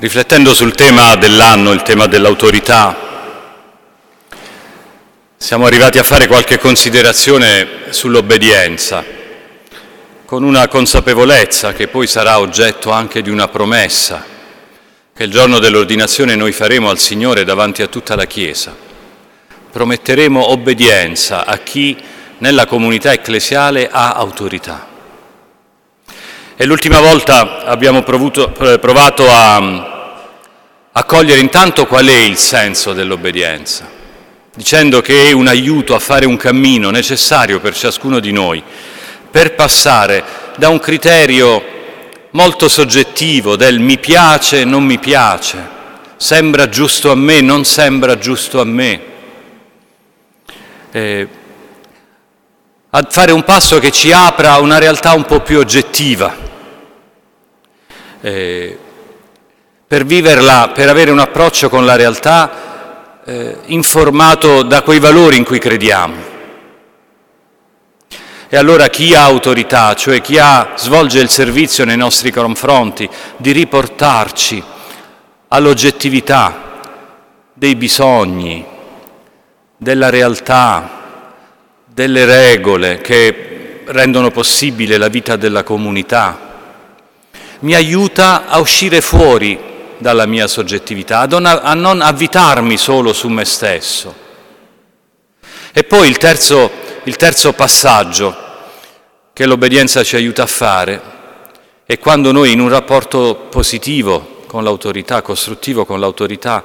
Riflettendo sul tema dell'anno, il tema dell'autorità, siamo arrivati a fare qualche considerazione sull'obbedienza, con una consapevolezza che poi sarà oggetto anche di una promessa che il giorno dell'ordinazione noi faremo al Signore davanti a tutta la Chiesa. Prometteremo obbedienza a chi nella comunità ecclesiale ha autorità. E l'ultima volta abbiamo eh, provato a, a cogliere intanto qual è il senso dell'obbedienza, dicendo che è un aiuto a fare un cammino necessario per ciascuno di noi, per passare da un criterio molto soggettivo del mi piace, non mi piace, sembra giusto a me, non sembra giusto a me, eh, a fare un passo che ci apra a una realtà un po' più oggettiva, eh, per viverla, per avere un approccio con la realtà eh, informato da quei valori in cui crediamo. E allora chi ha autorità, cioè chi ha, svolge il servizio nei nostri confronti, di riportarci all'oggettività dei bisogni, della realtà, delle regole che rendono possibile la vita della comunità, mi aiuta a uscire fuori dalla mia soggettività, a non avvitarmi solo su me stesso. E poi il terzo, il terzo passaggio che l'obbedienza ci aiuta a fare è quando noi in un rapporto positivo con l'autorità, costruttivo con l'autorità,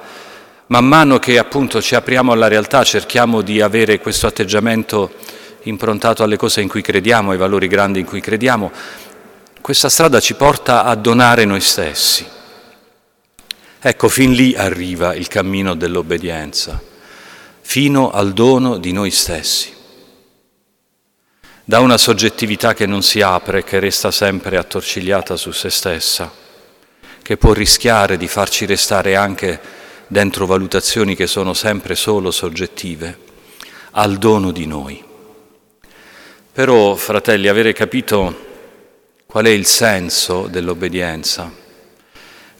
man mano che appunto ci apriamo alla realtà, cerchiamo di avere questo atteggiamento improntato alle cose in cui crediamo, ai valori grandi in cui crediamo, questa strada ci porta a donare noi stessi. Ecco, fin lì arriva il cammino dell'obbedienza, fino al dono di noi stessi. Da una soggettività che non si apre, che resta sempre attorcigliata su se stessa, che può rischiare di farci restare anche dentro valutazioni che sono sempre solo soggettive, al dono di noi. Però, fratelli, avere capito Qual è il senso dell'obbedienza?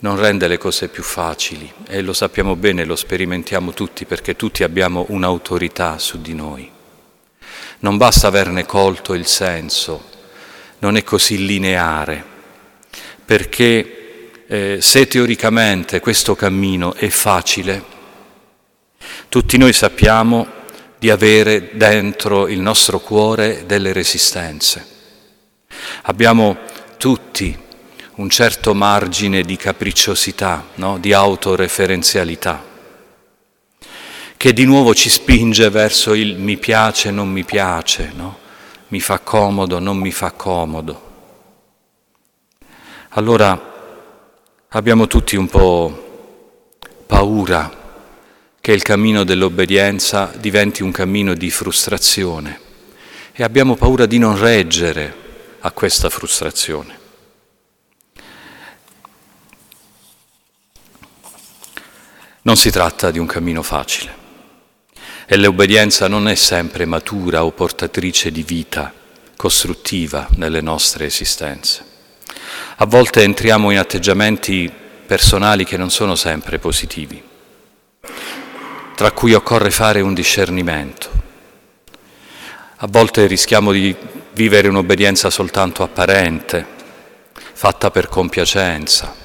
Non rende le cose più facili e lo sappiamo bene, lo sperimentiamo tutti perché tutti abbiamo un'autorità su di noi. Non basta averne colto il senso, non è così lineare, perché eh, se teoricamente questo cammino è facile, tutti noi sappiamo di avere dentro il nostro cuore delle resistenze Abbiamo tutti un certo margine di capricciosità, no? di autoreferenzialità, che di nuovo ci spinge verso il mi piace, non mi piace, no? mi fa comodo, non mi fa comodo. Allora abbiamo tutti un po' paura che il cammino dell'obbedienza diventi un cammino di frustrazione e abbiamo paura di non reggere a questa frustrazione. Non si tratta di un cammino facile e l'obbedienza non è sempre matura o portatrice di vita costruttiva nelle nostre esistenze. A volte entriamo in atteggiamenti personali che non sono sempre positivi, tra cui occorre fare un discernimento. A volte rischiamo di vivere un'obbedienza soltanto apparente, fatta per compiacenza,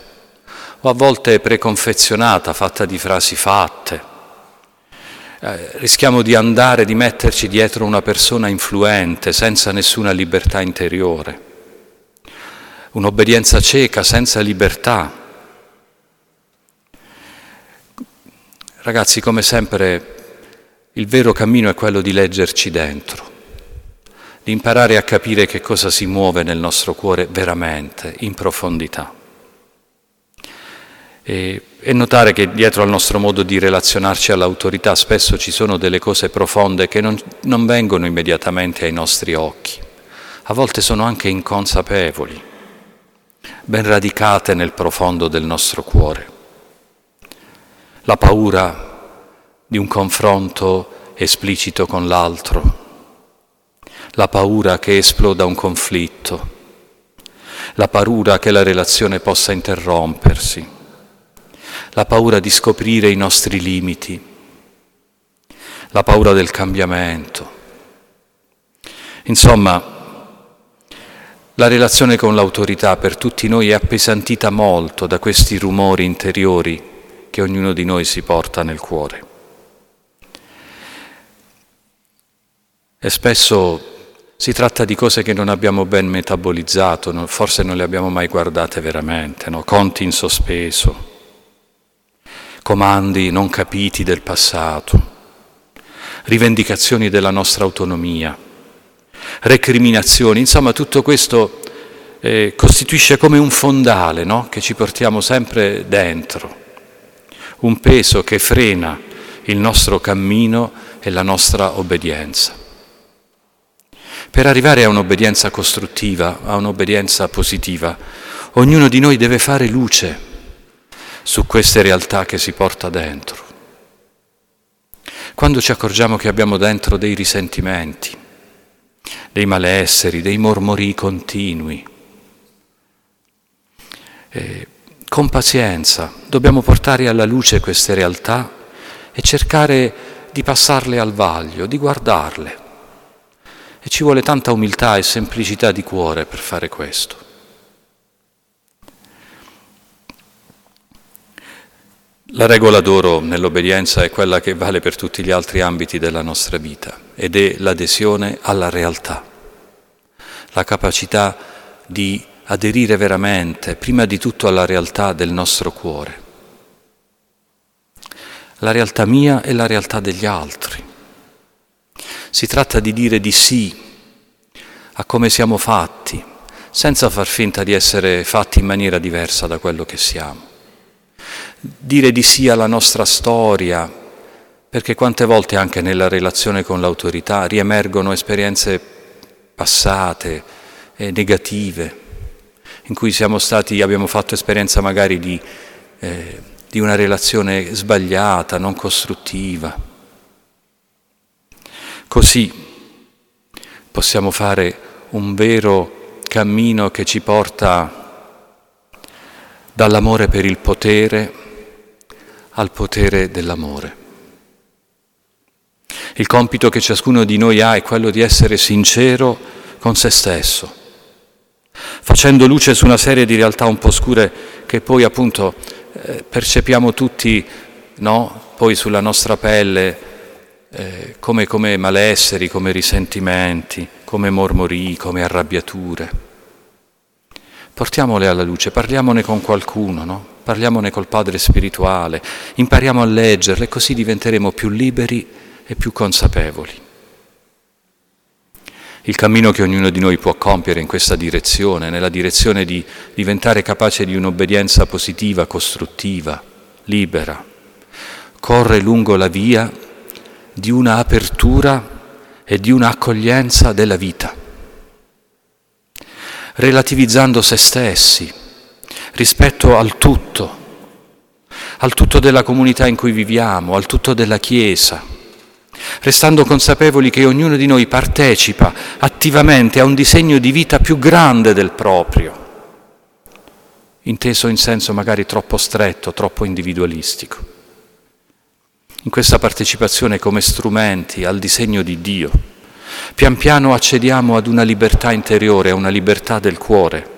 o a volte preconfezionata, fatta di frasi fatte. Eh, rischiamo di andare, di metterci dietro una persona influente, senza nessuna libertà interiore. Un'obbedienza cieca, senza libertà. Ragazzi, come sempre, il vero cammino è quello di leggerci dentro di imparare a capire che cosa si muove nel nostro cuore veramente, in profondità. E, e, notare che dietro al nostro modo di relazionarci all'autorità spesso ci sono delle cose profonde che non, non vengono immediatamente ai nostri occhi, a volte sono anche inconsapevoli, ben radicate nel profondo del nostro cuore. La paura di un confronto esplicito con l'altro, la paura che esploda un conflitto, la paura che la relazione possa interrompersi, la paura di scoprire i nostri limiti, la paura del cambiamento. Insomma, la relazione con l'autorità per tutti noi è appesantita molto da questi rumori interiori che ognuno di noi si porta nel cuore. E spesso si tratta di cose che non abbiamo ben metabolizzato, forse non le abbiamo mai guardate veramente, no? conti in sospeso, comandi non capiti del passato, rivendicazioni della nostra autonomia recriminazioni, insomma tutto questo eh, costituisce come un fondale no? che ci portiamo sempre dentro, un peso che frena il nostro cammino e la nostra obbedienza. Per arrivare a un'obbedienza costruttiva, a un'obbedienza positiva, ognuno di noi deve fare luce su queste realtà che si porta dentro. Quando ci accorgiamo che abbiamo dentro dei risentimenti, dei malesseri, dei mormori continui. Eh, con pazienza dobbiamo portare alla luce queste realtà e cercare di passarle al vaglio, di guardarle. E ci vuole tanta umiltà e semplicità di cuore per fare questo. La regola d'oro nell'obbedienza è quella che vale per tutti gli altri ambiti della nostra vita ed è l'adesione alla realtà, la capacità di aderire veramente, prima di tutto alla realtà del nostro cuore, la realtà mia e la realtà degli altri. Si tratta di dire di sì a come siamo fatti, senza far finta di essere fatti in maniera diversa da quello che siamo dire di sì alla nostra storia, perché quante volte anche nella relazione con l'autorità riemergono esperienze passate e negative, in cui stati, abbiamo fatto esperienza magari di, eh, di una relazione sbagliata, non costruttiva. Così possiamo fare un vero cammino che ci porta dall'amore per il potere al potere dell'amore. Il compito che ciascuno di noi ha è quello di essere sincero con se stesso, facendo luce su una serie di realtà un po' scure che poi appunto eh, percepiamo tutti, no? poi sulla nostra pelle eh, come, come malesseri, come risentimenti, come mormori, come arrabbiature. Portiamole alla luce, parliamone con qualcuno, no? Parliamone col Padre spirituale, impariamo a leggerle, così diventeremo più liberi e più consapevoli. Il cammino che ognuno di noi può compiere in questa direzione, nella direzione di diventare capace di un'obbedienza positiva, costruttiva, libera, corre lungo la via di una apertura e di un'accoglienza della vita, relativizzando se stessi, rispetto al tutto, al tutto della comunità in cui viviamo, al tutto della Chiesa, restando consapevoli che ognuno di noi partecipa attivamente a un disegno di vita più grande del proprio, inteso in senso magari troppo stretto, troppo individualistico. In questa partecipazione come strumenti al disegno di Dio, pian piano accediamo ad una libertà interiore, a una libertà del cuore,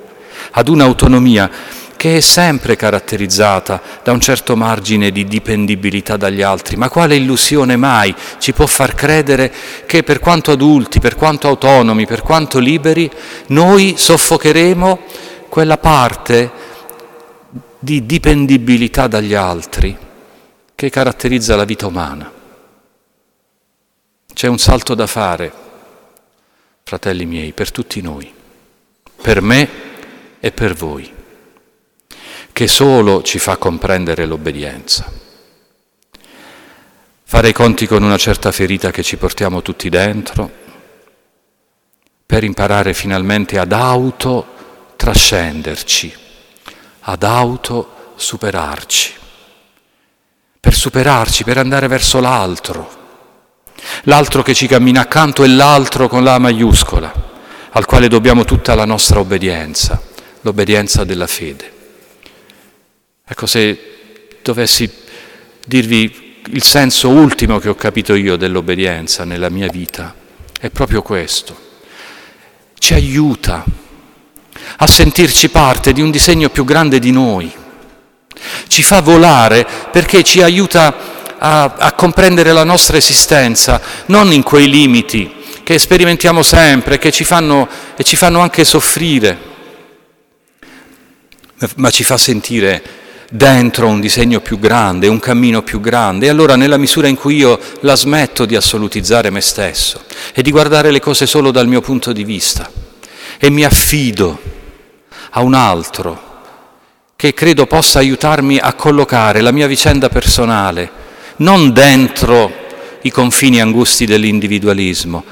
ad un'autonomia che è sempre caratterizzata da un certo margine di dipendibilità dagli altri, ma quale illusione mai ci può far credere che per quanto adulti, per quanto autonomi, per quanto liberi, noi soffocheremo quella parte di dipendibilità dagli altri che caratterizza la vita umana. C'è un salto da fare, fratelli miei, per tutti noi, per me e per voi che solo ci fa comprendere l'obbedienza. Fare i conti con una certa ferita che ci portiamo tutti dentro per imparare finalmente ad auto-trascenderci, ad auto-superarci, per superarci, per andare verso l'altro, l'altro che ci cammina accanto e l'altro con la maiuscola, al quale dobbiamo tutta la nostra obbedienza, l'obbedienza della fede. Ecco, se dovessi dirvi il senso ultimo che ho capito io dell'obbedienza nella mia vita, è proprio questo. Ci aiuta a sentirci parte di un disegno più grande di noi. Ci fa volare perché ci aiuta a, a comprendere la nostra esistenza, non in quei limiti che sperimentiamo sempre che ci fanno, e ci fanno anche soffrire, ma ci fa sentire dentro un disegno più grande, un cammino più grande. E allora nella misura in cui io la smetto di assolutizzare me stesso e di guardare le cose solo dal mio punto di vista e mi affido a un altro che credo possa aiutarmi a collocare la mia vicenda personale non dentro i confini angusti dell'individualismo,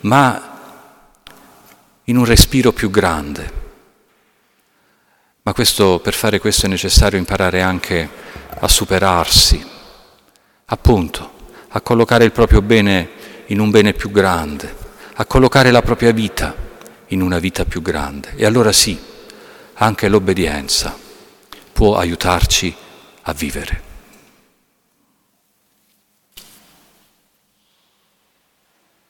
ma in un respiro più grande. Ma questo, per fare questo è necessario imparare anche a superarsi, appunto, a collocare il proprio bene in un bene più grande, a collocare la propria vita in una vita più grande. E allora sì, anche l'obbedienza può aiutarci a vivere.